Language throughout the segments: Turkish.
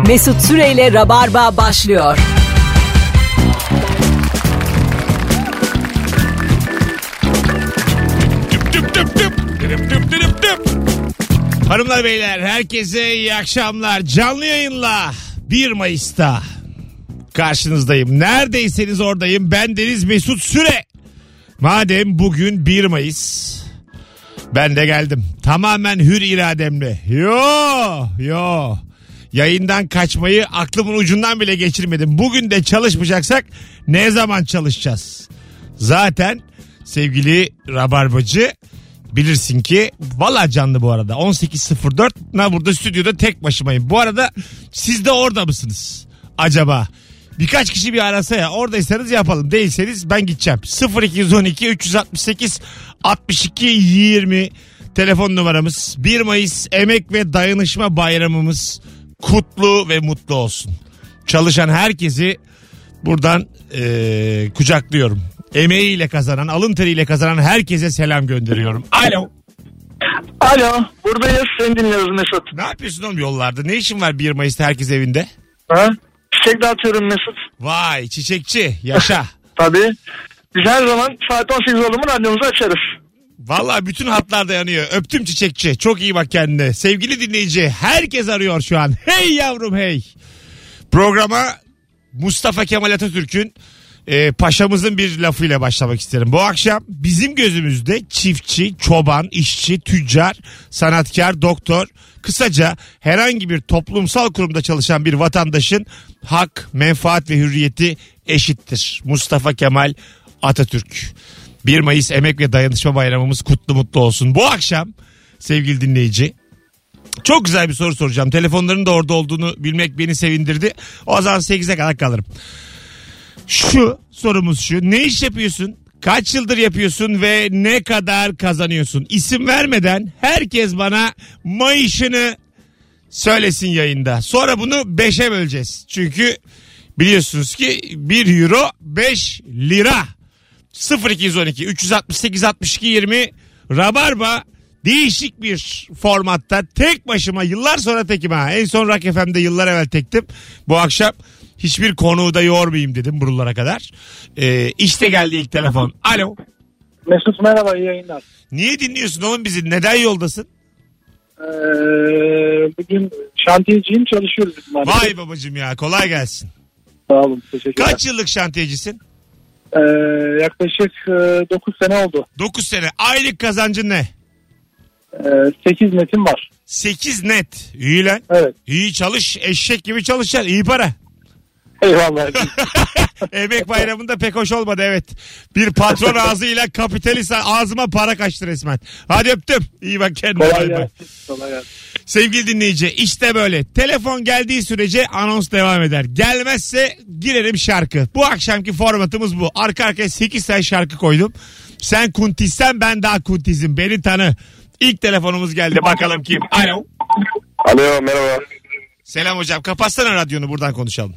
Mesut Süreyle Rabarba başlıyor. Hanımlar beyler herkese iyi akşamlar. Canlı yayınla 1 Mayıs'ta karşınızdayım. Neredeyseniz oradayım. Ben Deniz Mesut Süre. Madem bugün 1 Mayıs ben de geldim. Tamamen hür irademle. Yo yo. Yayından kaçmayı aklımın ucundan bile geçirmedim. Bugün de çalışmayacaksak ne zaman çalışacağız? Zaten sevgili Rabarbacı bilirsin ki valla canlı bu arada 18.04 na burada stüdyoda tek başımayım. Bu arada siz de orada mısınız acaba? Birkaç kişi bir arasa ya oradaysanız yapalım değilseniz ben gideceğim 0212 368 62 20 telefon numaramız 1 Mayıs Emek ve Dayanışma Bayramımız kutlu ve mutlu olsun. Çalışan herkesi buradan eee, kucaklıyorum. Emeğiyle kazanan, alın teriyle kazanan herkese selam gönderiyorum. Alo. Alo buradayız seni dinliyoruz Mesut. Ne yapıyorsun oğlum yollarda? Ne işin var 1 Mayıs'ta herkes evinde? Ha? Çiçek dağıtıyorum Mesut. Vay çiçekçi yaşa. Tabii. Biz her zaman saat 18 oldu mu radyomuzu açarız. Vallahi bütün hatlar yanıyor. Öptüm çiçekçi. Çok iyi bak kendine. Sevgili dinleyici herkes arıyor şu an. Hey yavrum hey. Programa Mustafa Kemal Atatürk'ün e, paşamızın bir lafıyla başlamak isterim. Bu akşam bizim gözümüzde çiftçi, çoban, işçi, tüccar, sanatkar, doktor, kısaca herhangi bir toplumsal kurumda çalışan bir vatandaşın hak, menfaat ve hürriyeti eşittir. Mustafa Kemal Atatürk. 1 Mayıs Emek ve Dayanışma Bayramımız kutlu mutlu olsun. Bu akşam sevgili dinleyici çok güzel bir soru soracağım. Telefonların da orada olduğunu bilmek beni sevindirdi. O zaman 8'e kadar kalırım. Şu sorumuz şu. Ne iş yapıyorsun? Kaç yıldır yapıyorsun ve ne kadar kazanıyorsun? İsim vermeden herkes bana maaşını söylesin yayında. Sonra bunu 5'e böleceğiz. Çünkü biliyorsunuz ki 1 euro 5 lira. 0212 368 62 20 Rabarba değişik bir formatta tek başıma yıllar sonra tekim ha. En son Rock FM'de yıllar evvel tektim. Bu akşam hiçbir konuğu da yormayayım dedim buralara kadar. Ee, işte geldi ilk telefon. Alo. Mesut merhaba iyi yayınlar. Niye dinliyorsun oğlum bizi? Neden yoldasın? Ee, bugün şantiyeciyim çalışıyoruz. Vay babacım ya kolay gelsin. Sağ olun teşekkürler. Kaç yıllık şantiyecisin? Ee, yaklaşık 9 sene oldu. 9 sene. Aylık kazancın ne? Ee, 8 netim var. 8 net. İyi lan. Evet. İyi çalış. Eşek gibi çalışacaksın. İyi para. Eyvallah. Emek bayramında pek hoş olmadı evet. Bir patron ağzıyla kapitalist ağzıma para kaçtı resmen. Hadi öptüm. İyi bak kendine. Kolay gelsin. Kolay gelsin. Sevgili dinleyici işte böyle. Telefon geldiği sürece anons devam eder. Gelmezse girerim şarkı. Bu akşamki formatımız bu. Arka arkaya 8 tane şarkı koydum. Sen kuntizsen ben daha kuntizim. Beni tanı. İlk telefonumuz geldi. Bakalım kim? Alo. Alo merhaba. Selam hocam. Kapatsana radyonu buradan konuşalım.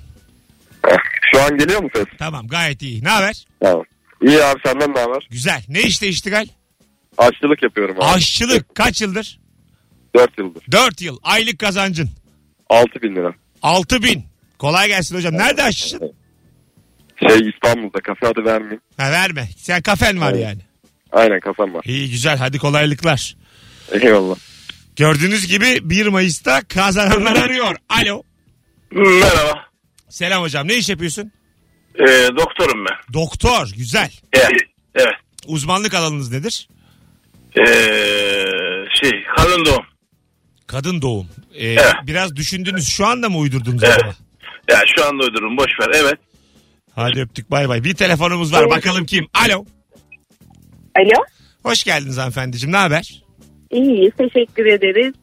Şu an geliyor mu ses? Tamam gayet iyi. Ne haber? Tamam. İyi abi senden ne haber? Güzel. Ne işte iştigal? Aşçılık yapıyorum abi. Aşçılık. Kaç yıldır? 4 yıldır. 4 yıl. Aylık kazancın. 6 bin lira. 6 bin. Kolay gelsin hocam. Nerede aşçısın? Şey İstanbul'da kafe adı vermeyeyim. Ha verme. Sen kafen var yani. Aynen kafam var. İyi güzel. Hadi kolaylıklar. Eyvallah. Gördüğünüz gibi 1 Mayıs'ta kazananlar arıyor. Alo. Merhaba. Selam hocam. Ne iş yapıyorsun? Ee, doktorum ben. Doktor. Güzel. Evet. Evet. Uzmanlık alanınız nedir? Ee, şey kadın doğum. Kadın doğum. Ee, Evet. Biraz düşündünüz. Şu anda mı uydurdunuz Evet. acaba? Ya şu anda uydururum boş ver. Evet. Hadi öptük bay bay. Bir telefonumuz var. Bakalım kim? Alo. Alo. Hoş geldiniz hanımefendiciğim. Ne haber? İyi teşekkür ederiz.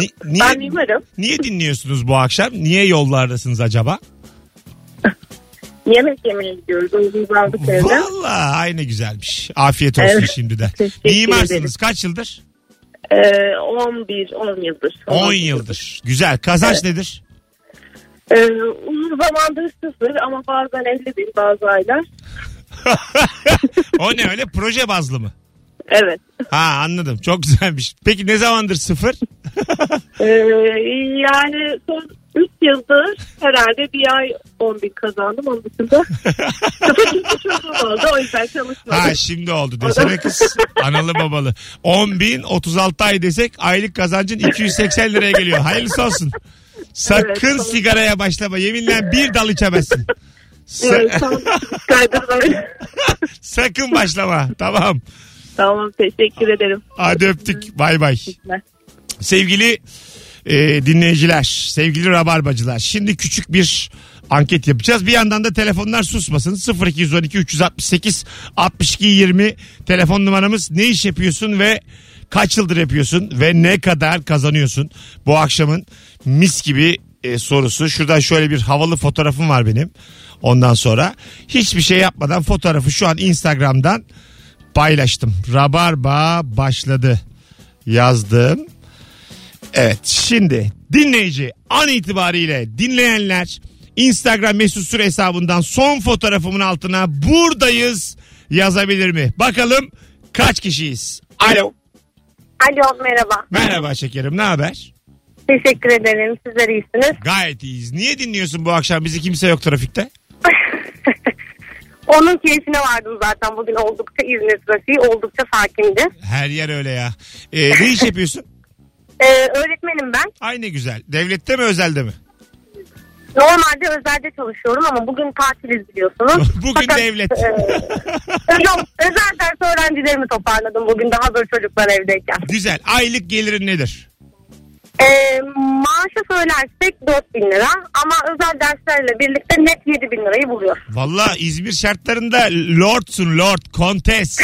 Ni- niye, Ben mimarım. niye dinliyorsunuz bu akşam? Niye yollardasınız acaba? Yemek yemeye gidiyoruz. Oğlumuzu aldık evden. Valla aynı güzelmiş. Afiyet olsun Evet. şimdiden. Mimarsınız kaç yıldır? Ee, 11, 10 yıldır. 10 yıldır. Güzel. Kazanç nedir? Ee, uzun zamandır sıfır ama bazen 50 bin bazı aylar. o ne öyle? Proje bazlı mı? Evet. Ha anladım. Çok güzelmiş. Peki ne zamandır sıfır? Ee, yani son 3 yıldır herhalde bir ay 10 bin kazandım. Onun dışında sıfır çocuk çocuğum oldu. O yüzden çalışmadım. Ha şimdi oldu desene kız. Analı babalı. 10 bin 36 ay desek aylık kazancın 280 liraya geliyor. Hayırlısı olsun. Sakın Evet, sigaraya başlama. Yeminle bir dal içemezsin. Sa- Evet. Sakın başlama. Tamam. Tamam teşekkür ederim. Hadi öptük. Bay bay. Sevgili e, dinleyiciler, sevgili rabarbacılar. Şimdi küçük bir anket yapacağız. Bir yandan da telefonlar susmasın. 0212 368 62 20 telefon numaramız. Ne iş yapıyorsun ve kaç yıldır yapıyorsun ve ne kadar kazanıyorsun? Bu akşamın mis gibi e, sorusu. Şuradan şöyle bir havalı fotoğrafım var benim. Ondan sonra hiçbir şey yapmadan fotoğrafı şu an Instagram'dan paylaştım. Rabarba başladı yazdım. Evet şimdi dinleyici an itibariyle dinleyenler Instagram mesut süre hesabından son fotoğrafımın altına buradayız yazabilir mi? Bakalım kaç kişiyiz? Alo. Alo merhaba. Merhaba şekerim ne haber? Teşekkür ederim. Sizler iyisiniz. Gayet iyiyiz. Niye dinliyorsun bu akşam bizi kimse yok trafikte? Onun keyfine vardım zaten. Bugün oldukça İzmir trafiği oldukça sakindi. Her yer öyle ya. Ee, ne iş yapıyorsun? Ee, öğretmenim ben. Ay ne güzel. Devlette mi özelde mi? Normalde özelde çalışıyorum ama bugün tatiliz biliyorsunuz. Bugün devlet. e, yok, özel ders öğrencilerimi toparladım bugün daha böyle çocuklar evdeyken. Güzel. Aylık gelirin nedir? E, maaşı söylersek 4 bin lira ama özel derslerle birlikte net 7 bin lirayı buluyor. Valla İzmir şartlarında lordsun lord, kontes.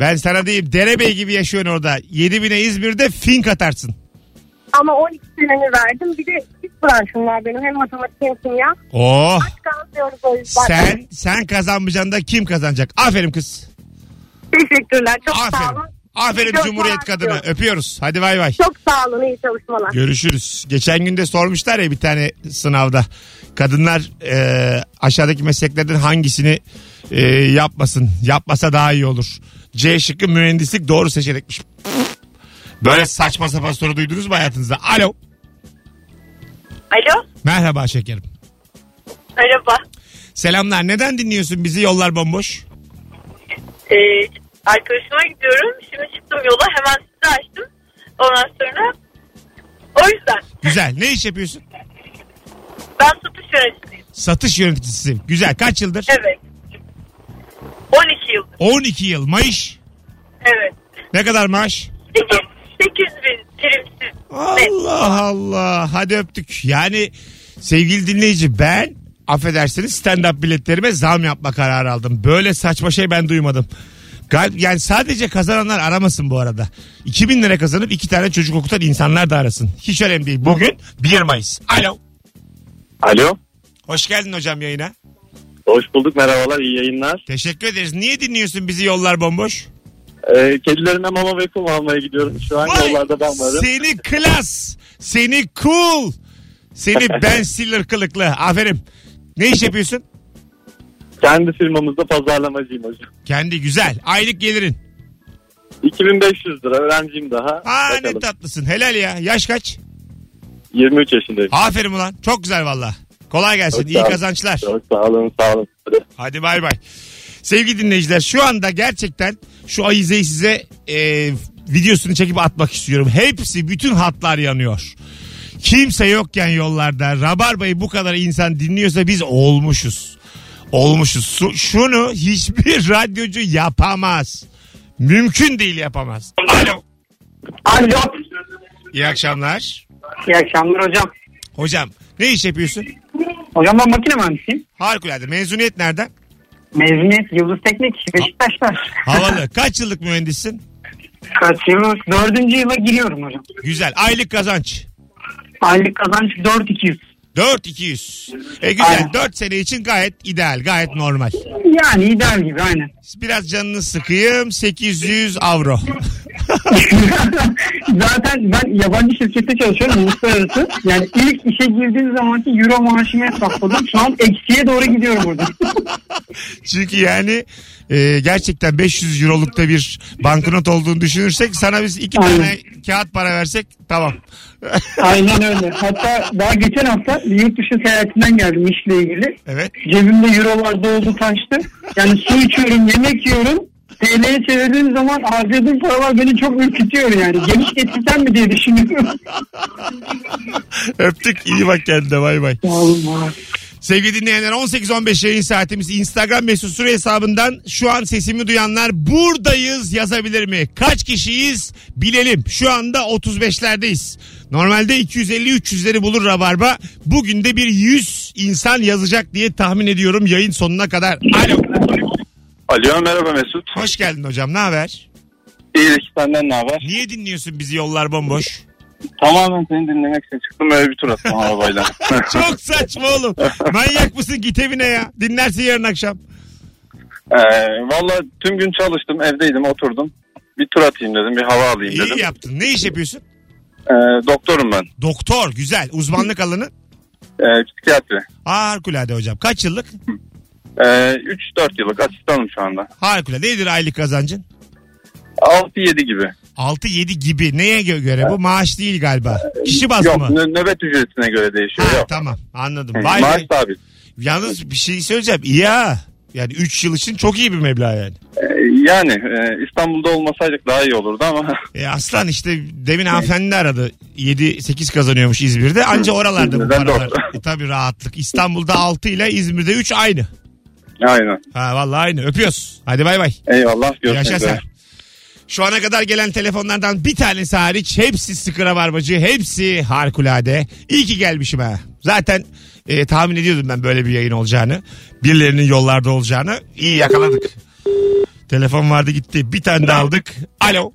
Ben sana diyeyim derebey gibi yaşıyorsun orada. 7 bine İzmir'de fink atarsın. Ama 12 senemi verdim. Bir de çift branşım var benim. Hem matematik hem kimya. Oh Kalmıyoruz o yüzden. sen sen kazanmayacaksın da kim kazanacak? Aferin kız. Teşekkürler. Çok sağ Aferin. olun. Aferin Çok Cumhuriyet kadını. olun. Öpüyoruz. Hadi bay bay. Çok sağ olun. İyi çalışmalar. Görüşürüz. Geçen gün de sormuşlar ya bir tane sınavda. Kadınlar e, aşağıdaki mesleklerden hangisini e, yapmasın? Yapmasa daha iyi olur. C şıkkı mühendislik doğru seçenekmiş. Böyle saçma sapan soru duydunuz mu hayatınızda? Alo. Alo. Merhaba şekerim. Merhaba. Selamlar. Neden dinliyorsun bizi? Yollar bomboş. Ee, arkadaşıma gidiyorum. Şimdi çıktım yola hemen sizi açtım. Ondan sonra o yüzden Güzel. Ne iş yapıyorsun? ben satış yöneticisiyim. Satış yöneticisi. Güzel. Kaç yıldır? Evet. 12 yıl. 12 yıl. Maaş. Evet. Ne kadar maaş? 8, 8 bin primsiz. Allah Allah. Hadi öptük. Yani sevgili dinleyici ben affedersiniz stand-up biletlerime zam yapma kararı aldım. Böyle saçma şey ben duymadım. Gal yani sadece kazananlar aramasın bu arada. 2000 lira kazanıp iki tane çocuk okutan insanlar da arasın. Hiç önemli değil. Bugün 1 Mayıs. Alo. Alo. Hoş geldin hocam yayına. Hoş bulduk merhabalar iyi yayınlar. Teşekkür ederiz. Niye dinliyorsun bizi yollar bomboş? Ee, kedilerine mama ve kum almaya gidiyorum. Şu an Vay, yollarda ben varım. Seni klas. Seni cool. Seni Ben Stiller kılıklı. Aferin. Ne iş yapıyorsun? Kendi firmamızda pazarlamacıyım hocam. Kendi güzel. Aylık gelirin. 2500 lira öğrenciyim daha. Ha ne Bakalım. tatlısın. Helal ya. Yaş kaç? 23 yaşındayım. Aferin ulan. Çok güzel valla. Kolay gelsin. Çok İyi ol. kazançlar. Çok sağ olun sağ olun. Hadi bay bay. Sevgili dinleyiciler şu anda gerçekten şu ayizeyi size e, videosunu çekip atmak istiyorum. Hepsi bütün hatlar yanıyor. Kimse yokken yollarda Rabarba'yı bu kadar insan dinliyorsa biz olmuşuz. Olmuşuz. Şunu hiçbir radyocu yapamaz. Mümkün değil yapamaz. Alo. Alo. İyi akşamlar. İyi akşamlar hocam. Hocam ne iş yapıyorsun? Hocam ben makine mühendisiyim. Harikulade. Mezuniyet nereden? Mezuniyet Yıldız Teknik Beşiktaş'ta. Havalı. Kaç yıllık mühendissin? Kaç yıllık? Dördüncü yıla giriyorum hocam. Güzel. Aylık kazanç. Aylık kazanç 4200. 4200. E güzel. Aynen. 4 sene için gayet ideal. Gayet normal. Yani ideal gibi aynen. Biraz canını sıkayım. 800 avro. Zaten ben yabancı şirkette çalışıyorum uluslararası. Yani ilk işe girdiğim zamanki euro maaşımı hesapladım. Şu an eksiye doğru gidiyorum burada. Çünkü yani e, gerçekten 500 eurolukta bir banknot olduğunu düşünürsek sana biz iki Aynen. tane kağıt para versek tamam. Aynen öyle. Hatta daha geçen hafta yurt dışı seyahatinden geldim işle ilgili. Evet. Cebimde eurolar doldu taştı. Yani su içiyorum, yemek yiyorum. TL'ye çevirdiğim zaman harcadığım paralar beni çok ürkütüyor yani. Geniş getirsem mi diye düşünüyorum. Öptük. İyi bak kendine. Bay bay. Sağ olun abi. Sevgili dinleyenler 18-15 yayın saatimiz Instagram mesut süre hesabından şu an sesimi duyanlar buradayız yazabilir mi? Kaç kişiyiz bilelim. Şu anda 35'lerdeyiz. Normalde 250-300'leri bulur Rabarba. Bugün de bir 100 insan yazacak diye tahmin ediyorum yayın sonuna kadar. Alo. Alo merhaba Mesut. Hoş geldin hocam ne haber? İyilik senden ne haber? Niye dinliyorsun bizi yollar bomboş? Tamamen seni dinlemek için çıktım öyle bir tur attım arabayla. Çok saçma oğlum. Manyak mısın git evine ya. Dinlersin yarın akşam. ee, Valla tüm gün çalıştım evdeydim oturdum. Bir tur atayım dedim bir hava alayım İyi dedim. yaptın. Ne iş yapıyorsun? Ee, doktorum ben. Doktor güzel. Uzmanlık alanı? Ee, psikiyatri. Harikulade hocam. Kaç yıllık? Ee, 3-4 yıllık asistanım şu anda. Harikulade. Nedir aylık kazancın? 6-7 gibi. 6-7 gibi. Neye gö- göre bu? Maaş değil galiba. Kişi bazlı Yok mı? nö- nöbet ücretine göre değişiyor. Ha, Yok. tamam anladım. Vay Maaş sabit. Yalnız bir şey söyleyeceğim. İyi ha. Yani 3 yıl için çok iyi bir meblağ yani. Ee, yani e, İstanbul'da olmasaydık daha iyi olurdu ama E aslan işte demin hanımefendi de aradı. 7-8 kazanıyormuş İzmir'de. Anca oralarda bu İzmir'den paralar. E, tabii rahatlık. İstanbul'da 6 ile İzmir'de 3 aynı. aynen. Ha vallahi aynı. Öpüyoruz. Hadi bay bay. Eyvallah görüşmek Yaşa üzere. sen. Şu ana kadar gelen telefonlardan bir tanesi hariç hepsi sıkı rabarbacı. Hepsi harikulade. İyi ki gelmişim ha. Zaten e, tahmin ediyordum ben böyle bir yayın olacağını. Birilerinin yollarda olacağını. İyi yakaladık. Telefon vardı gitti. Bir tane daha aldık. Alo.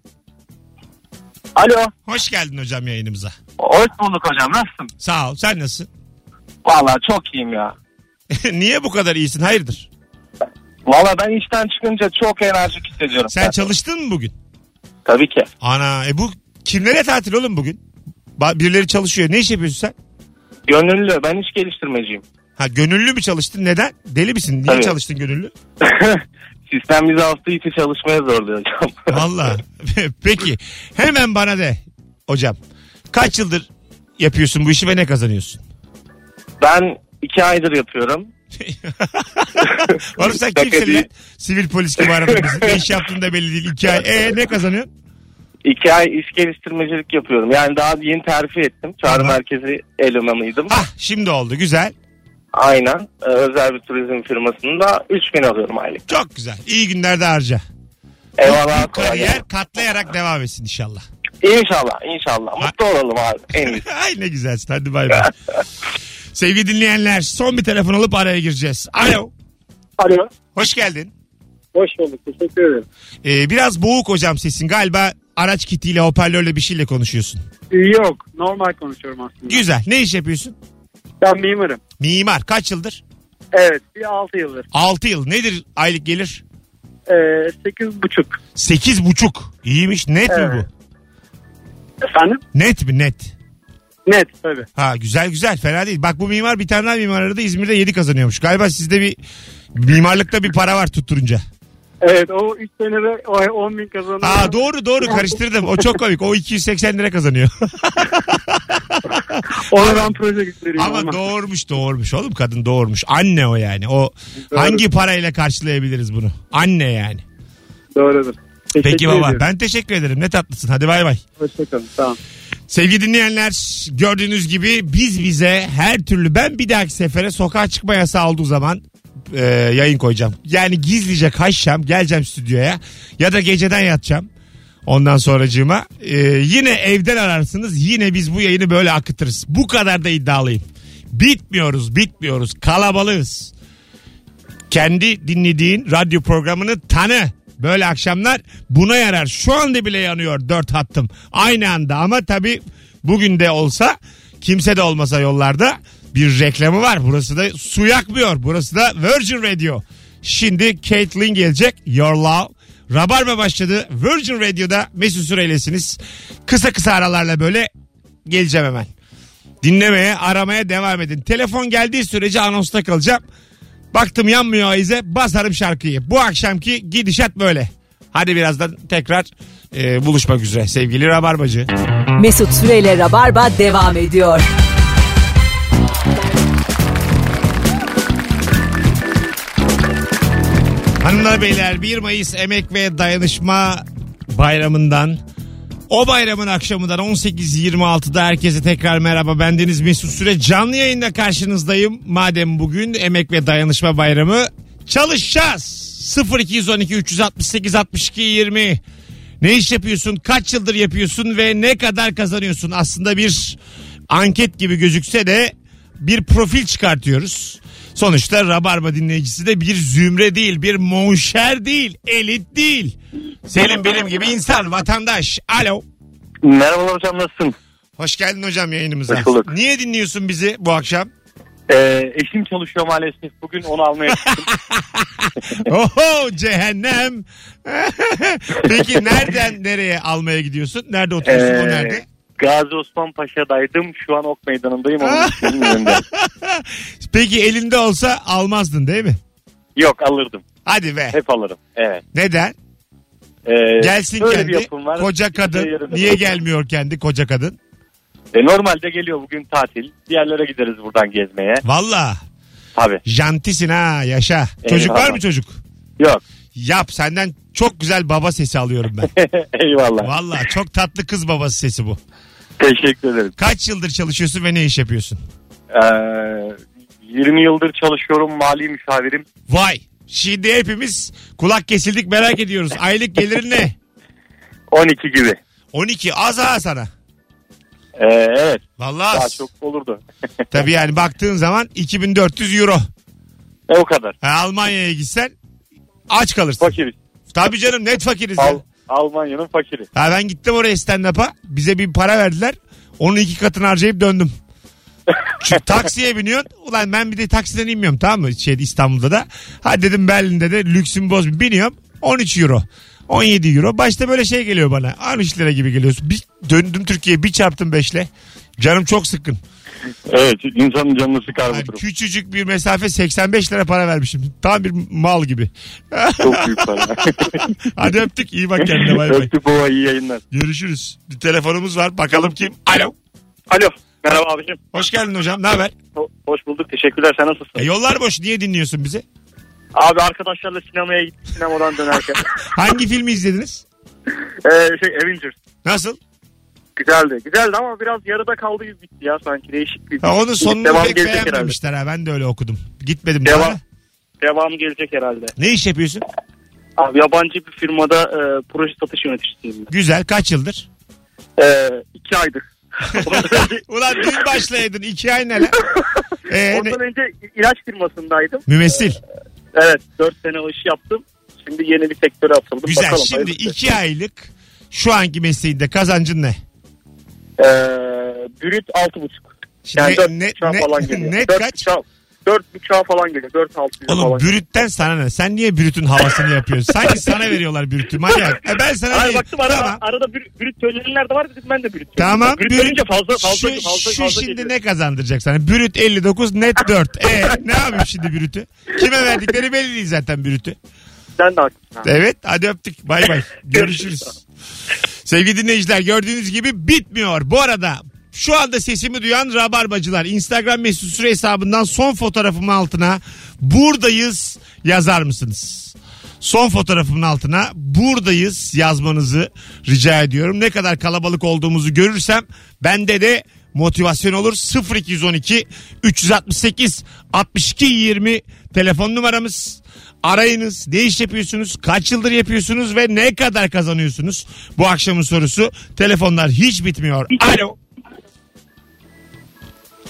Alo. Hoş geldin hocam yayınımıza. Hoş bulduk hocam. Nasılsın? Sağ ol. Sen nasılsın? Vallahi çok iyiyim ya. Niye bu kadar iyisin? Hayırdır? Vallahi ben işten çıkınca çok enerjik hissediyorum. Sen çalıştın mı bugün? Tabii ki. Ana e bu kimlere tatil oğlum bugün? Ba- Birileri çalışıyor. Ne iş yapıyorsun sen? Gönüllü. Ben iş geliştirmeciyim. Ha gönüllü mü çalıştın? Neden? Deli misin? Niye Tabii. çalıştın gönüllü? Sistem bizi hafta içi çalışmaya zorluyor hocam. Valla. Peki hemen bana de hocam. Kaç yıldır yapıyorsun bu işi ve ne kazanıyorsun? ben iki aydır yapıyorum. Oğlum sen Şaka kimsin değil. Sivil polis gibi aradın bizi. Ne iş yaptığın da belli değil. İki ay. E ne kazanıyorsun? İki ay iş geliştirmecilik yapıyorum. Yani daha yeni terfi ettim. Çağrı Tamam. merkezi elemanıydım. Hah şimdi oldu. Güzel. Aynen. Ee, özel bir turizm firmasında 3000 alıyorum aylık. Çok güzel. İyi günlerde harca. Eyvallah. Bu kolay kariyer katlayarak devam etsin inşallah. İnşallah. inşallah. Mutlu olalım abi. En iyisi. Ay ne güzelsin. Hadi bay bay. Sevgili dinleyenler son bir telefon alıp araya gireceğiz. Alo. Alo. Hoş geldin. Hoş bulduk. Teşekkür ederim. Ee, biraz boğuk hocam sesin. Galiba araç kitiyle hoparlörle bir şeyle konuşuyorsun. Yok. Normal konuşuyorum aslında. Güzel. Ne iş yapıyorsun? Ben mimarım. Mimar. Kaç yıldır? Evet. Bir 6 yıldır. 6 yıl. Nedir aylık gelir? Ee, 8,5. Sekiz buçuk. İyiymiş. Net mi Evet. bu? Efendim? Net mi net? Net tabii. Ha güzel güzel fena değil. Bak bu mimar bir tane daha mimar aradı İzmir'de 7 kazanıyormuş. Galiba sizde bir mimarlıkta bir para var tutturunca. Evet o 3 senede o ay 10 bin kazanıyor. Aa doğru doğru karıştırdım. O çok komik. O 280 lira kazanıyor. Ona ben proje gösteriyorum Ama ama. doğurmuş doğurmuş oğlum kadın doğurmuş. Anne o yani. O hangi parayla karşılayabiliriz bunu? Anne yani. Doğrudur. Teşekkür Peki baba ediyorum. ben teşekkür ederim. Ne tatlısın. Hadi bay bay. Hoşçakalın. Tamam. Sevgili dinleyenler gördüğünüz gibi biz bize her türlü ben bir dahaki sefere sokağa çıkma yasağı olduğu zaman e, yayın koyacağım. Yani gizlice kaçacağım geleceğim stüdyoya ya da geceden yatacağım. Ondan sonracığıma e, yine evden ararsınız yine biz bu yayını böyle akıtırız. Bu kadar da iddialıyım. Bitmiyoruz bitmiyoruz kalabalığız. Kendi dinlediğin radyo programını tanı. Böyle akşamlar buna yarar. Şu anda bile yanıyor dört hattım. Aynı anda ama tabii bugün de olsa kimse de olmasa yollarda bir reklamı var. Burası da su yakmıyor. Burası da Virgin Radio. Şimdi Caitlyn gelecek. Your Love. Rabarba başladı. Virgin Radio'da Mesut Süreyle'siniz. Kısa kısa aralarla böyle geleceğim hemen. Dinlemeye, aramaya devam edin. Telefon geldiği sürece anonsta kalacağım. Baktım yanmıyor Ayize basarım şarkıyı. Bu akşamki gidişat böyle. Hadi birazdan tekrar e, buluşmak üzere sevgili Rabarbacı. Mesut Süreyle Rabarba devam ediyor. Hanımlar beyler 1 Mayıs Emek ve Dayanışma Bayramı'ndan o bayramın akşamından 18.26'da herkese tekrar merhaba. Bendeniz Mesut Süre canlı yayında karşınızdayım. Madem bugün Emek ve Dayanışma Bayramı çalışacağız. 0212 368 62 20 ne iş yapıyorsun? Kaç yıldır yapıyorsun ve ne kadar kazanıyorsun? Aslında bir anket gibi gözükse de bir profil çıkartıyoruz. Sonuçta Rabarba dinleyicisi de bir zümre değil, bir monşer değil, elit değil. Senin benim gibi insan, vatandaş. Alo. Merhabalar hocam nasılsın? Hoş geldin hocam yayınımıza. Hoş bulduk. Niye dinliyorsun bizi bu akşam? Ee, eşim çalışıyor maalesef. Bugün onu almaya çıktım. Oho cehennem. Peki nereden nereye almaya gidiyorsun? Nerede oturuyorsun o Ee, nerede? Gazi Osman Paşa'daydım. Şu an Ok Meydanı'ndayım. Onun önünde. Peki elinde olsa almazdın değil mi? Yok alırdım. Hadi be. Hep alırım. Evet. Neden? Ee, Gelsin kendi. bir yapım var. Koca kadın. Şey yerinde Niye gelmiyor kendi koca kadın? E, normalde geliyor bugün tatil. Diğerlere gideriz buradan gezmeye. Valla. Tabii. Jantisin ha yaşa. Çocuk Eyvallah. var mı çocuk? Yok. Yap senden çok güzel baba sesi alıyorum ben. Eyvallah. Valla çok tatlı kız babası sesi bu. Teşekkür ederim. Kaç yıldır çalışıyorsun ve ne iş yapıyorsun? Ee, 20 yıldır çalışıyorum. Mali müşavirim. Vay. Şimdi hepimiz kulak kesildik merak ediyoruz. Aylık gelirin ne? 12 gibi. 12 az ha sana. Ee, evet. Vallahi Daha az. çok olurdu. Tabii yani baktığın zaman 2400 euro. e, o kadar. Ha, Almanya'ya gitsen aç kalırsın. Fakiriz. Tabii canım net fakiriz ya. Al, Almanya'nın fakiri. Ha, ben gittim oraya stand-up'a. Bize bir para verdiler. Onun iki katını harcayıp döndüm. Çünkü taksiye biniyorsun. Ulan ben bir de taksiden inmiyorum tamam mı? Şey, İstanbul'da da. Hadi dedim Berlin'de de lüksüm boz biniyorum. 13 euro. 17 euro. Başta böyle şey geliyor bana. 13 lira gibi geliyorsun. Bir döndüm Türkiye'ye bir çarptım 5'le. Canım çok sıkkın. Evet insanın canını sıkar bu Yani durum. küçücük bir mesafe 85 lira para vermişim. Tam bir mal gibi. Çok büyük para. Hadi öptük. İyi bak kendine. Bay bay. Öptük baba iyi yayınlar. Görüşürüz. Bir telefonumuz var. Bakalım kim? Alo. Alo. Merhaba abicim. Hoş geldin hocam. Ne haber? Ho- Hoş bulduk. Teşekkürler. Sen nasılsın? E, yollar boş. Niye dinliyorsun bizi? Abi arkadaşlarla sinemaya gittik. Sinemadan dönerken. Hangi filmi izlediniz? ee, şey Avengers. Nasıl? Güzeldi. Güzeldi ama biraz yarıda kaldı gibi bitti ya sanki. Değişik bir Ha, onun sonunu Devam pek gelecek herhalde. beğenmemişler ha. Ben de öyle okudum. Gitmedim Devam. daha. da. Devamı gelecek herhalde. Ne iş yapıyorsun? Abi yabancı bir firmada e, proje satış yöneticisiyim. Güzel. Kaç yıldır? E, iki aydır. Ulan dün başlaydın. iki ay ne lan? Ee, ne? ondan önce ilaç firmasındaydım. Mümessil. Evet. Dört sene o işi yaptım. Şimdi yeni bir sektöre atıldım. Güzel. Bakalım, Şimdi hayırlısı. iki aylık şu anki mesleğinde kazancın ne? E, brüt altı buçuk. Şimdi Yani ne- dört ne- buçuğa ne- falan geliyor. net Dört kaç? buçuğa- Dört buçuğa falan geliyor. Dört altı Oğlum falan. brütten sana ne? Sen niye brütün havasını yapıyorsun? Sanki sana veriyorlar brütü. Manyak. E ben sana Hayır baktım arada, Tamam. arada brüt, brüt söylenenler de var dedim ben de brüt. Tamam. Brüt- söyleyince fazla fazla şu, fazla, fazla, şu şimdi geliyor. ne kazandıracak sana? Brüt 59 net 4. E ne yapayım şimdi brütü? Kime verdikleri belli değil zaten brütü. Sen de haklısın. Evet hadi öptük. Bay bay. Görüşürüz. Sevgili dinleyiciler gördüğünüz gibi bitmiyor. Bu arada şu anda sesimi duyan rabarbacılar Instagram mesut süre hesabından son fotoğrafımın altına buradayız yazar mısınız? Son fotoğrafımın altına buradayız yazmanızı rica ediyorum. Ne kadar kalabalık olduğumuzu görürsem bende de motivasyon olur. 0212 368 62 20 telefon numaramız. Arayınız. Ne iş yapıyorsunuz? Kaç yıldır yapıyorsunuz ve ne kadar kazanıyorsunuz? Bu akşamın sorusu. Telefonlar hiç bitmiyor. Alo.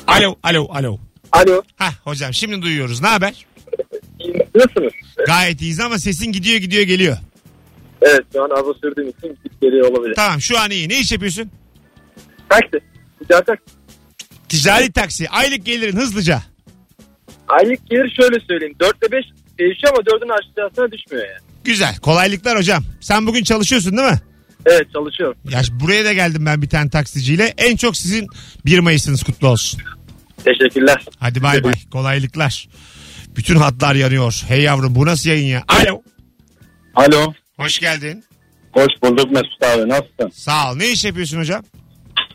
Alo, alo, alo. Alo. Hah hocam şimdi duyuyoruz. Ne haber? Nasılsınız? Gayet iyiyiz ama sesin gidiyor gidiyor geliyor. Evet şu an araba sürdüğüm için git geliyor olabilir. Tamam şu an iyi. Ne iş yapıyorsun? Taksi. Ticari taksi. Ticari taksi. Aylık gelirin hızlıca. Aylık gelir şöyle söyleyeyim. 4'te 5 değişiyor ama 4'ün aşağısına düşmüyor yani. Güzel. Kolaylıklar hocam. Sen bugün çalışıyorsun değil mi? Evet çalışıyorum. Ya buraya da geldim ben bir tane taksiciyle. En çok sizin 1 Mayıs'ınız kutlu olsun. Teşekkürler. Hadi bay bay. Kolaylıklar. Bütün hatlar yanıyor. Hey yavrum bu nasıl yayın ya? Alo. Alo. Hoş geldin. Hoş bulduk Mesut abi nasılsın? Sağ ol. Ne iş yapıyorsun hocam?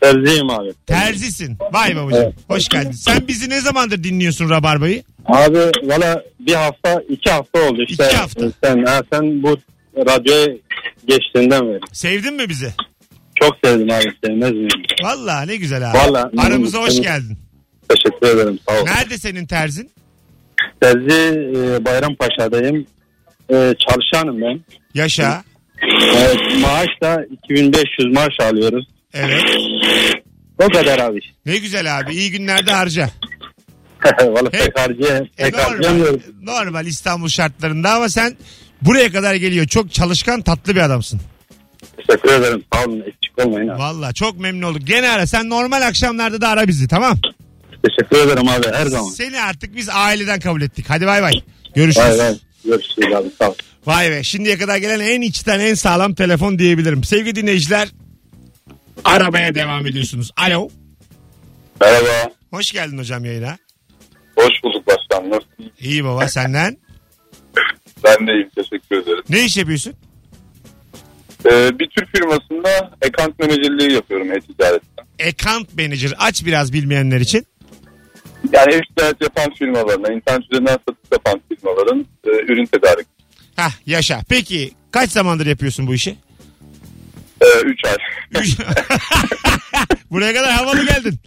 Terziyim abi. Terzisin. Vay babacığım. Evet. Hoş geldin. Sen bizi ne zamandır dinliyorsun Rabarba'yı? Abi valla bir hafta iki hafta oldu işte. İki hafta. Sen, ha, sen bu radyoya geçtiğinden beri. Sevdin mi bizi? Çok sevdim abi sevmez miyim? Valla ne güzel abi. Vallahi. Aramıza hoş geldin. Teşekkür ederim sağ ol. Nerede senin terzin? Terzi e, Bayrampaşa'dayım. E, çalışanım ben. Yaşa. Evet, maaş da 2500 maaş alıyoruz. Evet. O kadar abi. Ne güzel abi. İyi günlerde harca. valla pek harcaya, E, pek normal, harcayamıyorum. normal İstanbul şartlarında ama sen buraya kadar geliyor. Çok çalışkan tatlı bir adamsın. Teşekkür ederim sağ olun eksik olmayın abi. Valla çok memnun olduk. Gene ara. Sen normal akşamlarda da ara bizi tamam. Teşekkür ederim abi her zaman. Seni artık biz aileden kabul ettik. Hadi bay bay. Görüşürüz. Vay vay. Görüşürüz abi sağ ol. Vay be şimdiye kadar gelen en içten en sağlam telefon diyebilirim. Sevgili dinleyiciler aramaya devam ediyorsunuz. Alo. Merhaba. Hoş geldin hocam yayına. Hoş bulduk başkan. Nasılsın? İyi baba senden. Ben de iyiyim teşekkür ederim. Ne iş yapıyorsun? Ee, bir Türk firmasında account menajerliği yapıyorum e-ticaretten. Account manager aç biraz bilmeyenler için. Yani e-ticaret yapan firmalarına, internet üzerinden satış yapan firmaların e, ürün tedarik. Hah yaşa. Peki kaç zamandır yapıyorsun bu işi? 3 ay. Üç- Buraya kadar havalı geldin.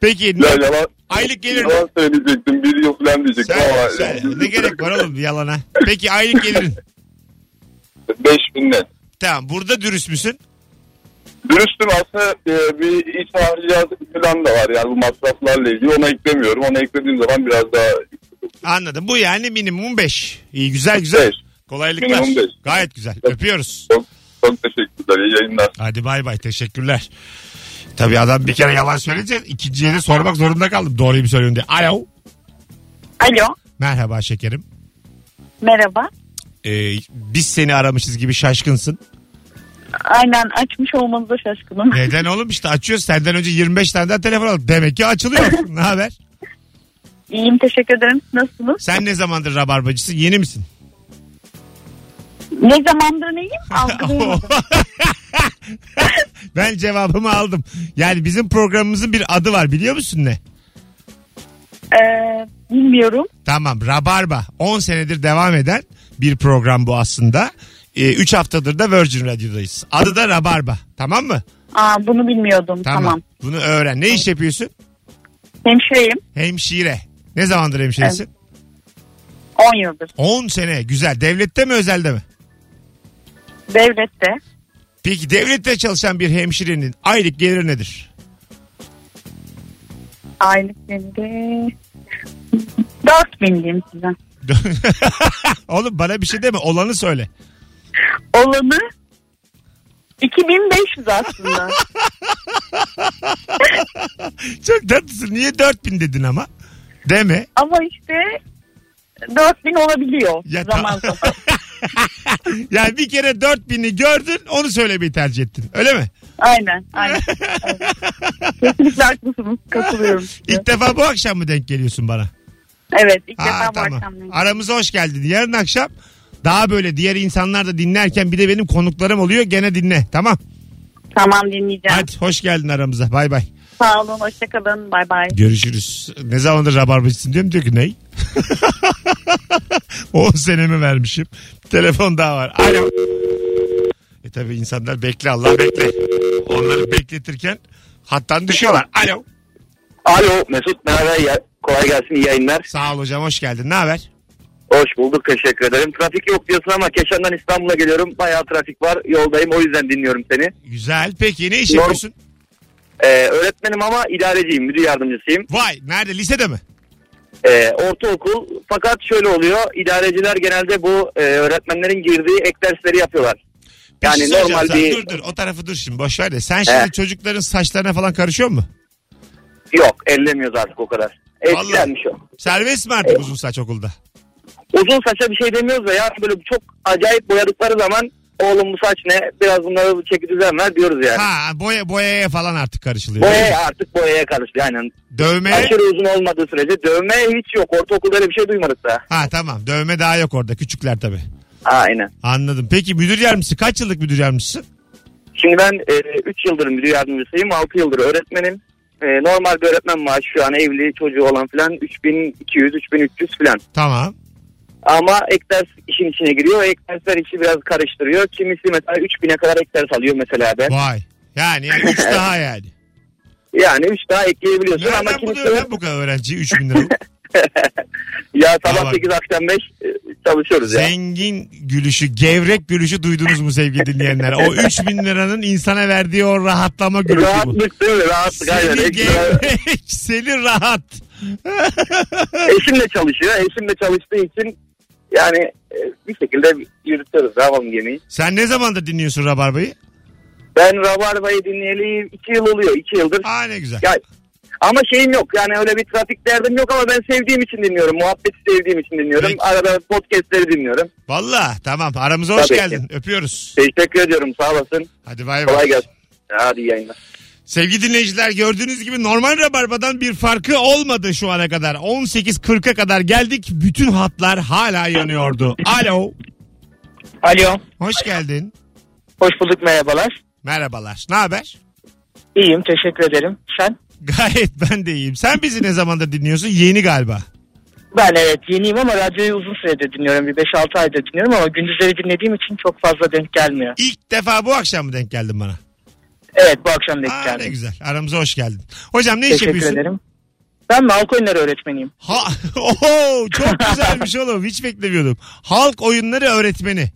Peki Ya ne, yalan, aylık gelir mi? yalan söyleyecektim. Bir yıl falan diyecektim Söyle, ama. söyle. Ne gerek var oğlum yalana? Peki aylık gelirin. 5000 net. Tamam burada dürüst müsün? Dürüstüm aslında e, bir iç harcayacak falan da var. Yani bu masraflarla ilgili ona eklemiyorum. Ona eklediğim zaman biraz daha Anladım. Bu yani minimum 5. İyi güzel güzel. Beş. Kolaylıklar. Minimum beş. Gayet güzel. Öpüyoruz. çok, çok teşekkürler. İyi yayınlar. Hadi bay bay teşekkürler. Tabii adam bir kere yalan söyleyince ikinciye de sormak zorunda kaldım. Doğruyu mu söylüyorsun diye. Alo. Alo. Merhaba şekerim. Merhaba. Ee, biz seni aramışız gibi şaşkınsın. Aynen açmış olmanıza şaşkınım. Neden oğlum işte açıyoruz. Senden önce 25 tane daha telefon aldık. Demek ki açılıyor. ne haber? İyiyim teşekkür ederim. Nasılsınız? Sen ne zamandır rabarbacısın? Yeni misin? Ne zamandır neyim? Algılayamadım. ben cevabımı aldım. Yani bizim programımızın bir adı var biliyor musun ne? Ee, bilmiyorum. Tamam Rabarba 10 senedir devam eden bir program bu aslında. 3 haftadır da Virgin Radio'dayız. Adı da Rabarba tamam mı? Aa, bunu bilmiyordum. Tamam. Bunu öğren. Ne iş yapıyorsun? Hemşireyim. Hemşire. Ne zamandır hemşiresin? 10 yıldır. 10 sene. Güzel. Devlette mi özelde mi? Devlette. Peki devlette çalışan bir hemşirenin aylık geliri nedir? Aylık geliri 4000 diyeyim size. Oğlum bana bir şey deme. Olanı söyle. Olanı 2500 aslında. Çok tatlısın. Niye 4000 dedin ama? Deme. Ama işte 4000 olabiliyor Ya zaman zaman. Yani bir kere 4000'i gördün onu söylemeyi tercih ettin. Öyle mi? Aynen. aynen. aynen. Kesinlikle haklısınız. Katılıyorum. size. İlk defa bu akşam mı denk geliyorsun bana? Evet ilk defa bu akşam. Aramıza hoş geldin. Yarın akşam daha böyle diğer insanlar da dinlerken bir de benim konuklarım oluyor. Gene dinle. Tamam. Tamam dinleyeceğim. Hadi hoş geldin aramıza. Bay bay. Sağ olun hoşçakalın. Bay bay. Görüşürüz. Ne zamandır rabarbacısın diyorum diyor ki ney? 10 senemi vermişim. Telefon daha var. Alo. E tabi insanlar bekle Allah bekle. Onları bekletirken hattan düşüyorlar. Alo. Alo Mesut merhaba ya, kolay gelsin iyi yayınlar. Sağ ol hocam hoş geldin. Ne haber? Hoş bulduk teşekkür ederim. Trafik yok diyorsun ama Keşan'dan İstanbul'a geliyorum. Bayağı trafik var yoldayım o yüzden dinliyorum seni. Güzel. Peki ne iş Norm- yapıyorsun? Ee, öğretmenim ama idareciyim müdür yardımcısıyım. Vay nerede? Lisede mi? Ee, ortaokul fakat şöyle oluyor idareciler genelde bu e, öğretmenlerin girdiği ek dersleri yapıyorlar. Şey Yani soracağım normal sana. bir Dur dur o tarafı dur şimdi boş ver de. Sen şimdi He. çocukların saçlarına falan karışıyor mu? yok ellemiyoruz artık o kadar. Eskilenmiş o. Serbest mi artık uzun saç okulda? Uzun saça bir şey demiyoruz da yani böyle çok acayip boyadıkları zaman oğlum bu saç ne biraz bunları çeki düzen ver diyoruz yani. Ha boya boyaya falan artık karışılıyor. Boyaya artık boyaya karıştı aynen. Dövmeye Aşırı uzun olmadığı sürece dövme hiç yok. Ortaokulda öyle bir şey duymadık da. Ha tamam dövme daha yok orada küçükler tabi. Aynen. Anladım. Peki müdür yardımcısı kaç yıllık müdür yardımcısı? Şimdi ben 3 yıldır müdür yardımcısıyım. 6 yıldır öğretmenim. E, normal bir öğretmen maaşı şu an evli çocuğu olan filan 3200-3300 filan. Tamam. Ama ek ders işin içine giriyor. Ek dersler işi biraz karıştırıyor. Kimisi mesela 3000'e kadar ek ders alıyor mesela ben. Vay. Yani 3 daha yani. Yani 3 daha ekleyebiliyorsun ama Nereden kimisi buluyor lan bu kadar öğrenci 3000 lira? ya Aa, sabah bak. 8 akşam 5 çalışıyoruz ya. Zengin gülüşü, gevrek gülüşü duydunuz mu sevgili dinleyenler? O 3000 liranın insana verdiği o rahatlama gülüşü bu. Rahatlık değil mi? Rahatlık aynen. Seni Ekstra- gevrek, seni rahat. Eşim de çalışıyor. Eşim de çalıştığı için yani e, bir şekilde yürütüyoruz. Devam yemeği. Sen ne zamanda dinliyorsun Rabarba'yı? Ben Rabarba'yı dinleyeli 2 yıl oluyor. 2 yıldır. Aa ne güzel. Ya, ama şeyim yok yani öyle bir trafik derdim yok ama ben sevdiğim için dinliyorum. Muhabbeti sevdiğim için dinliyorum. Peki. Arada podcastleri dinliyorum. Valla tamam aramıza hoş Tabii ki. geldin. Öpüyoruz. Teşekkür ediyorum sağ olasın. Hadi bay bay. Kolay gelsin. Hadi yayınlar. Sevgili dinleyiciler gördüğünüz gibi normal Rabarba'dan bir farkı olmadı şu ana kadar. 18.40'a kadar geldik. Bütün hatlar hala yanıyordu. Alo. Alo. Hoş geldin. Hoş bulduk merhabalar. Merhabalar. Ne haber? İyiyim teşekkür ederim. Sen? Gayet ben de iyiyim. Sen bizi ne zamandır dinliyorsun? Yeni galiba. Ben evet yeniyim ama radyoyu uzun süredir dinliyorum. Bir 5-6 aydır dinliyorum ama gündüzleri dinlediğim için çok fazla denk gelmiyor. İlk defa bu akşam mı denk geldin bana? Evet bu akşam denk Aa, ne geldim. güzel. Aramıza hoş geldin. Hocam ne iş Teşekkür yapıyorsun? ederim. Ben halk oyunları öğretmeniyim. Ha, oho, çok güzelmiş oğlum. Hiç beklemiyordum. Halk oyunları öğretmeni.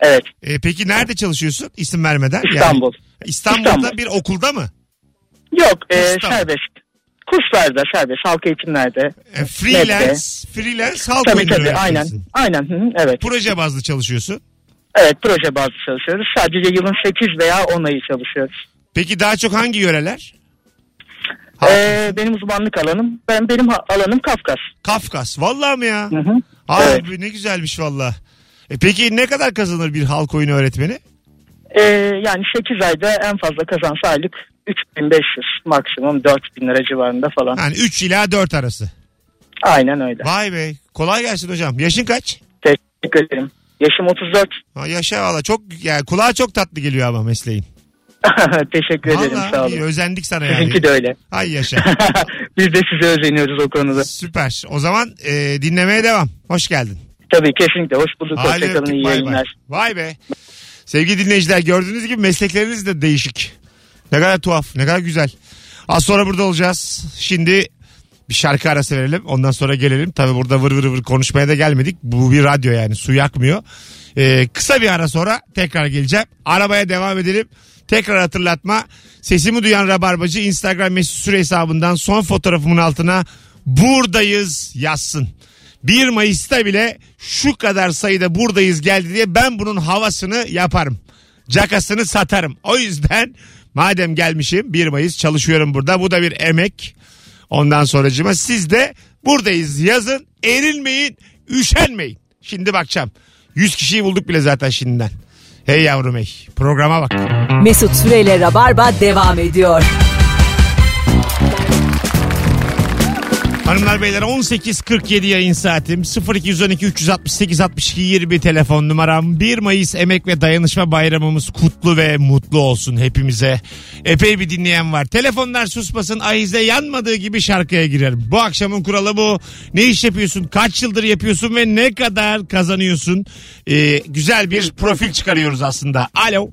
Evet E, peki nerede çalışıyorsun? İsim vermeden. Yani İstanbul. İstanbul'da İstanbul. bir okulda mı? Yok e, İstanbul. serbest. Kurslarda serbest halk eğitimlerde. E, freelance, freelance halk Tabii oyunları tabii aynen. öğretmenisin. Aynen hı hı, evet. Proje bazlı çalışıyorsun. Evet proje bazlı çalışıyoruz. Sadece yılın 8 veya 10 ayı çalışıyoruz. Peki daha çok hangi yöreler? Ee, benim uzmanlık alanım. Ben benim alanım Kafkas. Kafkas. Vallahi mi ya? Hı hı. Abi Evet. ne güzelmiş valla. E, peki ne kadar kazanır bir halk oyunu öğretmeni? Ee, yani 8 ayda en fazla kazansa aylık 3500 maksimum 4000 lira civarında falan. Yani 3 ila 4 arası. Aynen öyle. Vay be. Kolay gelsin hocam. Yaşın kaç? Teşekkür ederim. Yaşım 34. Ha, yaşa valla. Çok yani kulağa çok tatlı geliyor ama mesleğin. Teşekkür ederim sağ Vallahi iyi, olun. özendik sana yani. Sizinki de öyle. Ay yaşa. Biz de size özeniyoruz o konuda. Süper. O zaman e, dinlemeye devam. Hoş geldin. Tabii kesinlikle. Hoş bulduk. Hadi Hoşçakalın. öptük, iyi bay bay. yayınlar. Vay be. Sevgili dinleyiciler gördüğünüz gibi meslekleriniz de değişik. Ne kadar tuhaf, ne kadar güzel. Az sonra burada olacağız. Şimdi bir şarkı arası verelim. Ondan sonra gelelim. Tabi burada vır vır vır konuşmaya da gelmedik. Bu bir radyo yani su yakmıyor. Ee, kısa bir ara sonra tekrar geleceğim. Arabaya devam edelim. Tekrar hatırlatma. Sesimi duyan Rabarbacı Instagram mesut süre hesabından son fotoğrafımın altına buradayız yazsın. 1 Mayıs'ta bile şu kadar sayıda buradayız geldi diye ben bunun havasını yaparım. Cakasını satarım. O yüzden madem gelmişim 1 Mayıs çalışıyorum burada. Bu da bir emek. Ondan sonracıma siz de buradayız yazın. Erilmeyin, üşenmeyin. Şimdi bakacağım. 100 kişiyi bulduk bile zaten şimdiden. Hey yavrum hey. Programa bak. Mesut Süreyle Rabarba devam ediyor. Hanımlar beyler 18.47 yayın saatim 0212 368 62 20 telefon numaram 1 Mayıs Emek ve Dayanışma Bayramımız kutlu ve mutlu olsun hepimize. Epey bir dinleyen var. Telefonlar susmasın ahize yanmadığı gibi şarkıya girerim. Bu akşamın kuralı bu. Ne iş yapıyorsun? Kaç yıldır yapıyorsun ve ne kadar kazanıyorsun? Ee, güzel bir profil çıkarıyoruz aslında. Alo.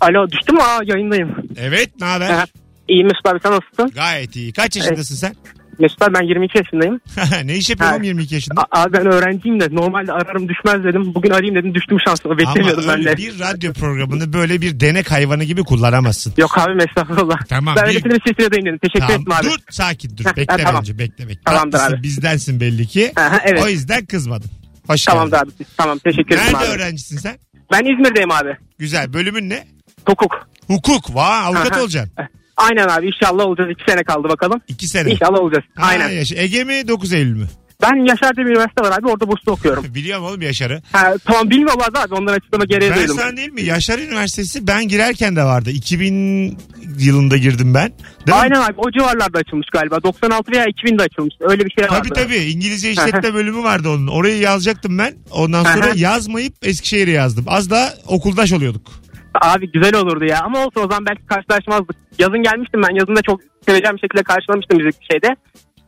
Alo düştüm mü? Aa yayındayım. Evet ne haber? Ha, İyi Mesut abi sen nasılsın? Gayet iyi. Kaç yaşındasın sen? Mesut abi ben 22 yaşındayım. ne iş yapıyorsun Ha. oğlum 22 yaşında? A- abi ben öğrenciyim de normalde ararım düşmez dedim. Bugün arayayım dedim düştüm şansıma beklemiyordum ben öyle de. bir radyo programını böyle bir denek hayvanı gibi kullanamazsın. Yok abi estağfurullah. Tamam, Ben bir- öylesine bir şey dedim. Teşekkür Tamam, ettim abi. dur sakin dur. Bekle ha, tamam. bence bekle bekle. Tamamdır Tatlısın, abi. bizdensin belli ki. Aha, evet. O yüzden kızmadın. Hoş Tamam geldin. abi. Tamam teşekkür ederim Nerede abi. öğrencisin sen? Ben İzmir'deyim abi. Güzel. Bölümün ne? Hukuk. Hukuk. Vay avukat olacaksın. Aynen abi inşallah olacağız. İki sene kaldı bakalım. İki sene. İnşallah olacağız. Ha, Aynen. yaşa. Ege mi 9 Eylül mü? Ben Yaşar diye bir üniversite var abi orada burslu okuyorum. Biliyorum oğlum Yaşar'ı. Ha, tamam bilmiyorlar abi ondan açıklama gereği Ben duydum. sana değil mi? Yaşar Üniversitesi ben girerken de vardı. 2000 yılında girdim ben. Değil mi? Aynen abi o civarlarda açılmış galiba. 96 veya 2000'de açılmış. Öyle bir şey vardı. Tabii tabii İngilizce işletme bölümü vardı onun. Orayı yazacaktım ben. Ondan sonra Aha. yazmayıp Eskişehir'e yazdım. Az da okuldaş oluyorduk. Abi güzel olurdu ya ama olsun o zaman belki karşılaşmazdık. Yazın gelmiştim ben yazında çok seveceğim bir şekilde karşılamıştım müzik şeyde.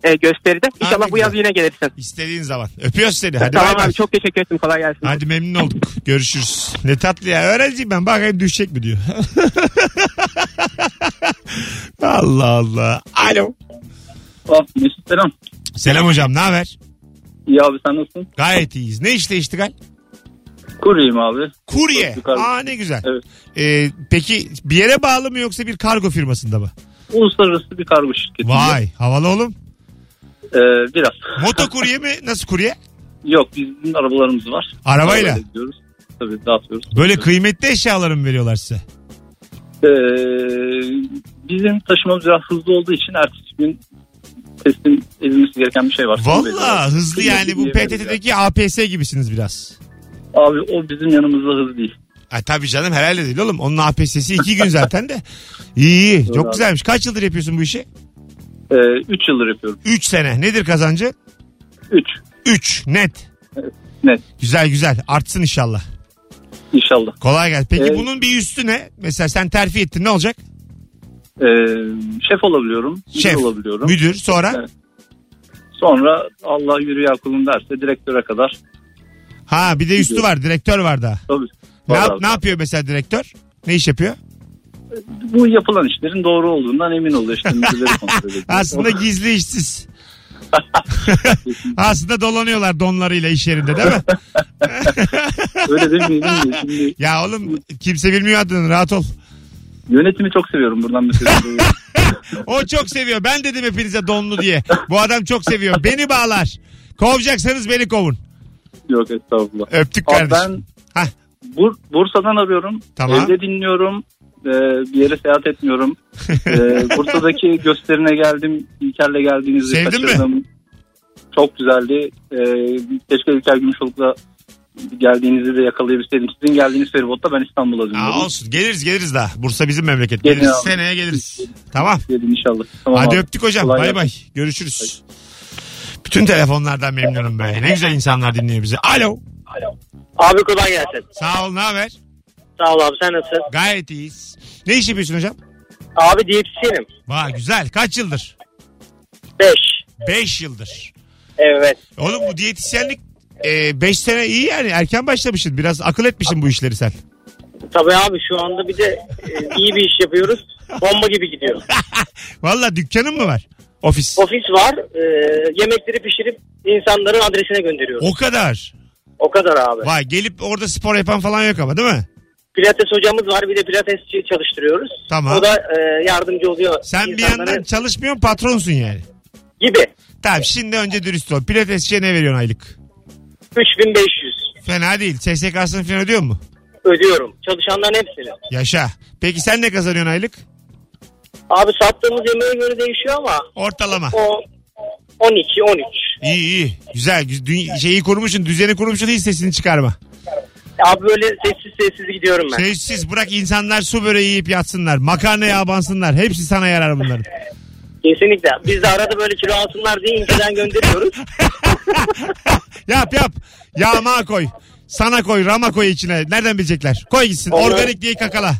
E, gösteride. İnşallah bu yaz yine gelirsin. İstediğin zaman. Öpüyoruz seni. Hadi tamam bay bay. abi çok teşekkür ederim kolay gelsin. Hadi memnun olduk. Görüşürüz. Ne tatlı ya. Öğrenciyim ben. Bakayım düşecek mi diyor. Allah Allah. Alo. Ah, Mesut selam. Selam hocam. Ne haber? İyi abi sen nasılsın? Gayet iyiyiz. Ne işte iştigal? Kuryeyim abi. Kurye. Aa ne güzel. Evet. Ee, peki bir yere bağlı mı yoksa bir kargo firmasında mı? Uluslararası bir kargo şirketi. Vay havalı oğlum. Ee, biraz. Moto kurye mi? Nasıl kurye? Yok bizim arabalarımız var. Arabayla? Arabayla gidiyoruz. Tabii dağıtıyoruz. Böyle kıymetli eşyaları mı veriyorlar size? Ee, bizim taşımamız biraz hızlı olduğu için ertesi gün teslim edilmesi gereken bir şey var. Valla hızlı yani bu PTT'deki APS gibisiniz biraz. Abi o bizim yanımızda hız değil. Ay tabii canım herhalde değil oğlum. Onun APS'si iki gün zaten de. İyi iyi. Çok abi. güzelmiş. Kaç yıldır yapıyorsun bu işi? 3 yıldır yapıyorum. 3 sene. Nedir kazancı? 3. 3 net. Net. Güzel güzel. Artsın inşallah. İnşallah. Kolay gelsin. Peki Evet. bunun bir üstü ne? Mesela sen terfi ettin ne olacak? Ee, şef olabiliyorum. müdür Şef, olabiliyorum. müdür sonra? Evet. Sonra Allah yürü ya derse direktöre kadar. Ha bir de üstü var. Direktör var da. Tabii. Ne, yap- ne yapıyor mesela direktör? Ne iş yapıyor? Bu yapılan işlerin doğru olduğundan emin oluyor. İşte müdürleri kontrol ediyor. Aslında gizli işsiz. Aslında dolanıyorlar donlarıyla iş yerinde değil mi? Öyle demeyelim de şimdi Ya oğlum kimse bilmiyor adını rahat ol. yönetimi çok seviyorum buradan mesela. O çok seviyor. Ben dedim hepinize donlu diye. Bu adam çok seviyor. Beni bağlar. Kovacaksanız beni kovun. Yok estağfurullah. Öptük Abi kardeşim. ben Bur- Bursa'dan arıyorum. Tamam. Evde dinliyorum. Ee, bir yere seyahat etmiyorum. Ee, Bursa'daki gösterine geldim. İlker'le geldiğinizde Sevdin mi? kaçırdım. Çok güzeldi. Ee, keşke İlker Gümüşoluk'la geldiğinizi de yakalayabilseydim. Sizin geldiğiniz feribotta ben İstanbul'a dönüyorum. Aa, olsun geliriz geliriz daha. Bursa bizim memleket. Gelin Geliriz. abi. Seneye geliriz. Tamam. Gelin inşallah. Tamam Hadi abi. öptük hocam. Kolay Bay gelsin. bay. Görüşürüz. Bütün telefonlardan memnunum be. Ne güzel insanlar dinliyor bizi. Alo. Abi kolay gelsin. Sağ ol ne haber? Sağ ol abi sen nasılsın? Gayet iyiyiz. Ne iş yapıyorsun hocam? Abi diyetisyenim. Vay güzel. Kaç yıldır? 5. 5 yıldır. Evet. Oğlum bu diyetisyenlik 5 sene iyi yani. Erken başlamışsın. Biraz akıl etmişsin bu işleri sen. Tabii abi şu anda bir de e, iyi bir iş yapıyoruz. Bomba gibi gidiyor. Valla dükkanın mı var? Ofis. Ofis var. e, yemekleri pişirip insanların adresine gönderiyoruz. O kadar. O kadar abi. Vay gelip orada spor yapan falan yok ama değil mi? Pilates hocamız var. Bir de pilatesçi çalıştırıyoruz. Tamam. O da e, yardımcı oluyor. Sen bir insanlara. yandan çalışmıyorsun patronsun yani. Gibi. Tamam şimdi önce dürüst ol. Pilatesçiye ne veriyorsun aylık? 3500 Fena değil. SSK'sını falan ödüyor mu? ödüyorum. Çalışanların hepsini. Yaşa. Peki sen ne kazanıyorsun aylık? Abi sattığımız yemeğe göre değişiyor ama Ortalama. o 12 13. İyi iyi. Güzel. Güz- dü- Şeyi kurmuşsun. Düzeni kurmuşsun. Hiç sesini çıkarma. Abi böyle sessiz sessiz gidiyorum ben. Sessiz bırak insanlar su böreği yiyip yatsınlar. Makarnaya abansınlar. Hepsi sana yarar bunların. Kesinlikle. Biz de arada böyle kilo alsınlar diye inceden gönderiyoruz. Yap yap. Yağma koy. Sana koy. Rama koy içine. Nereden bilecekler? Koy gitsin. Onlar- Organik diye kakala.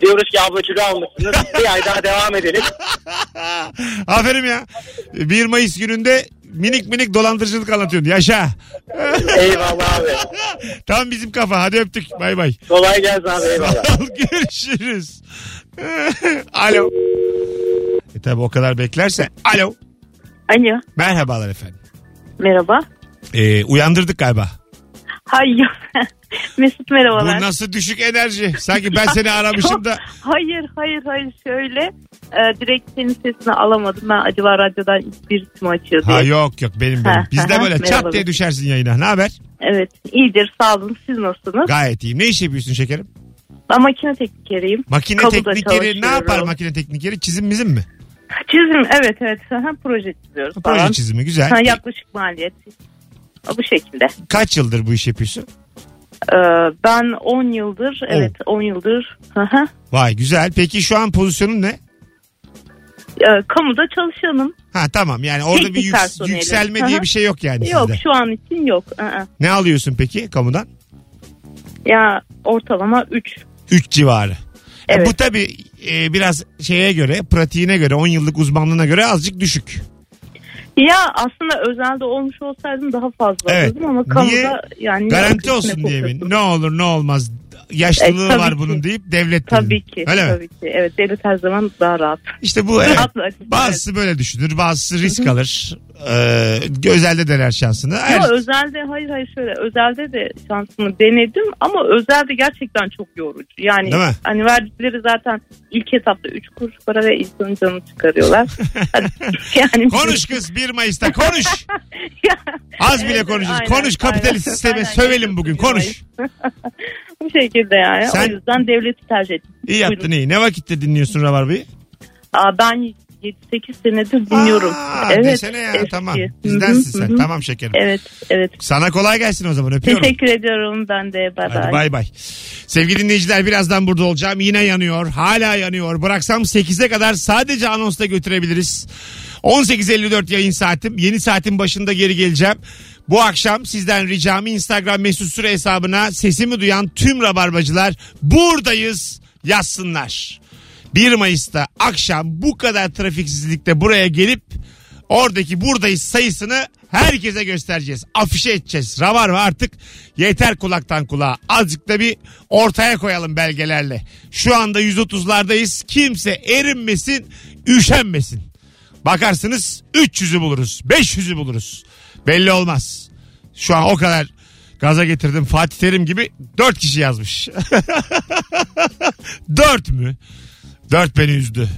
Diyoruz ki abla kilo almışsınız. Bir ay daha devam edelim. Aferin ya. 1 Mayıs gününde minik minik dolandırıcılık anlatıyorsun. Yaşa. Eyvallah abi. Tam bizim kafa. Hadi öptük. Bay bay. Kolay gelsin abi eyvallah. Sağ ol, Görüşürüz. Alo. E tabi o kadar beklerse. Alo. Alo. Merhabalar efendim. Merhaba. Ee, uyandırdık galiba. Hayır. Mesut merhabalar. Bu nasıl düşük enerji? Sanki ben seni aramışım da. Hayır hayır hayır şöyle e, direkt senin sesini alamadım. Ben acaba radyodan bir isim açıyor diye. Ha yok yok benim benim. Ha, Bizde ha, böyle çat diye düşersin yayına. Ne haber? Evet iyidir sağ olun siz nasılsınız? Gayet iyiyim. Ne iş yapıyorsun şekerim? Ben makine teknikeriyim. Makine Kamuda teknikeri ne yapar makine teknikeri? Çizim bizim mi? Çizim evet evet. Aha, proje çiziyoruz Proje falan. çizimi güzel. Ha, yaklaşık maliyet. Bu şekilde. Kaç yıldır bu iş yapıyorsun? Ee, ben 10 yıldır evet 10 yıldır Vay güzel. Peki şu an pozisyonun ne? e, kamuda çalışanım. Ha tamam yani orada bir Teknik yük- personelim. yükselme diye bir şey yok yani Yok sizde. şu an için yok. Aa. Ne alıyorsun peki kamudan? Ya ortalama 3. 3 civarı. E, Evet. Bu tabii e, biraz şeye göre, pratiğine göre, 10 yıllık uzmanlığına göre azıcık düşük. Ya aslında özelde olmuş olsaydım daha fazla Evet. alırdım ama kamuda Niye? yani Garanti olsun diye mi? Ne olur ne olmaz. Yaşlılığı E, var ki. bunun deyip devlet Tabii dedin. ki. Öyle mi? tabii ki. Evet devlet her zaman daha rahat. İşte bu evet. Bazısı böyle düşünür, bazısı risk alır. Ee, özelde dener şansını. evet. Her- özelde hayır hayır şöyle özelde de şansımı denedim ama özelde gerçekten çok yorucu. Yani Değil mi? hani verdikleri zaten ilk etapta 3 kuruş para ve insanın canını çıkarıyorlar. Hadi, yani Konuş kız 1 Mayıs'ta konuş. Az bile konuşuruz. Aynen, konuş kapitalist aynen. sisteme Aynen, sövelim bugün konuş. Bu şekilde yani. Sen- O yüzden devleti tercih ettim. İyi yaptın iyi. Ne vakitte dinliyorsun Rabarba'yı? Aa, ben 7-8 senedir dinliyorum. Aa, evet. desene ya eski. tamam. Hı hı, Bizdensin sen. hı hı. Tamam şekerim. Evet evet. Sana kolay gelsin o zaman öpüyorum. Teşekkür ediyorum ben de. Bye Hadi bye. bay bay. Sevgili dinleyiciler birazdan burada olacağım. Yine yanıyor. Hala yanıyor. Bıraksam 8'e kadar sadece anonsta götürebiliriz. 18.54 yayın saatim. Yeni saatin başında geri geleceğim. Bu akşam sizden ricam Instagram mesut süre hesabına sesimi duyan tüm rabarbacılar buradayız yazsınlar. 1 Mayıs'ta akşam bu kadar trafiksizlikte buraya gelip oradaki buradayız sayısını herkese göstereceğiz. Afişe edeceğiz. Rabarba artık yeter kulaktan kulağa. Azıcık da bir ortaya koyalım belgelerle. Şu anda 130'lardayız. Kimse erinmesin, üşenmesin. Bakarsınız 300'ü buluruz, 500'ü buluruz. Belli olmaz. Şu an o kadar gaza getirdim. Fatih Terim gibi 4 kişi yazmış. 4 mü? 4 beni üzdü.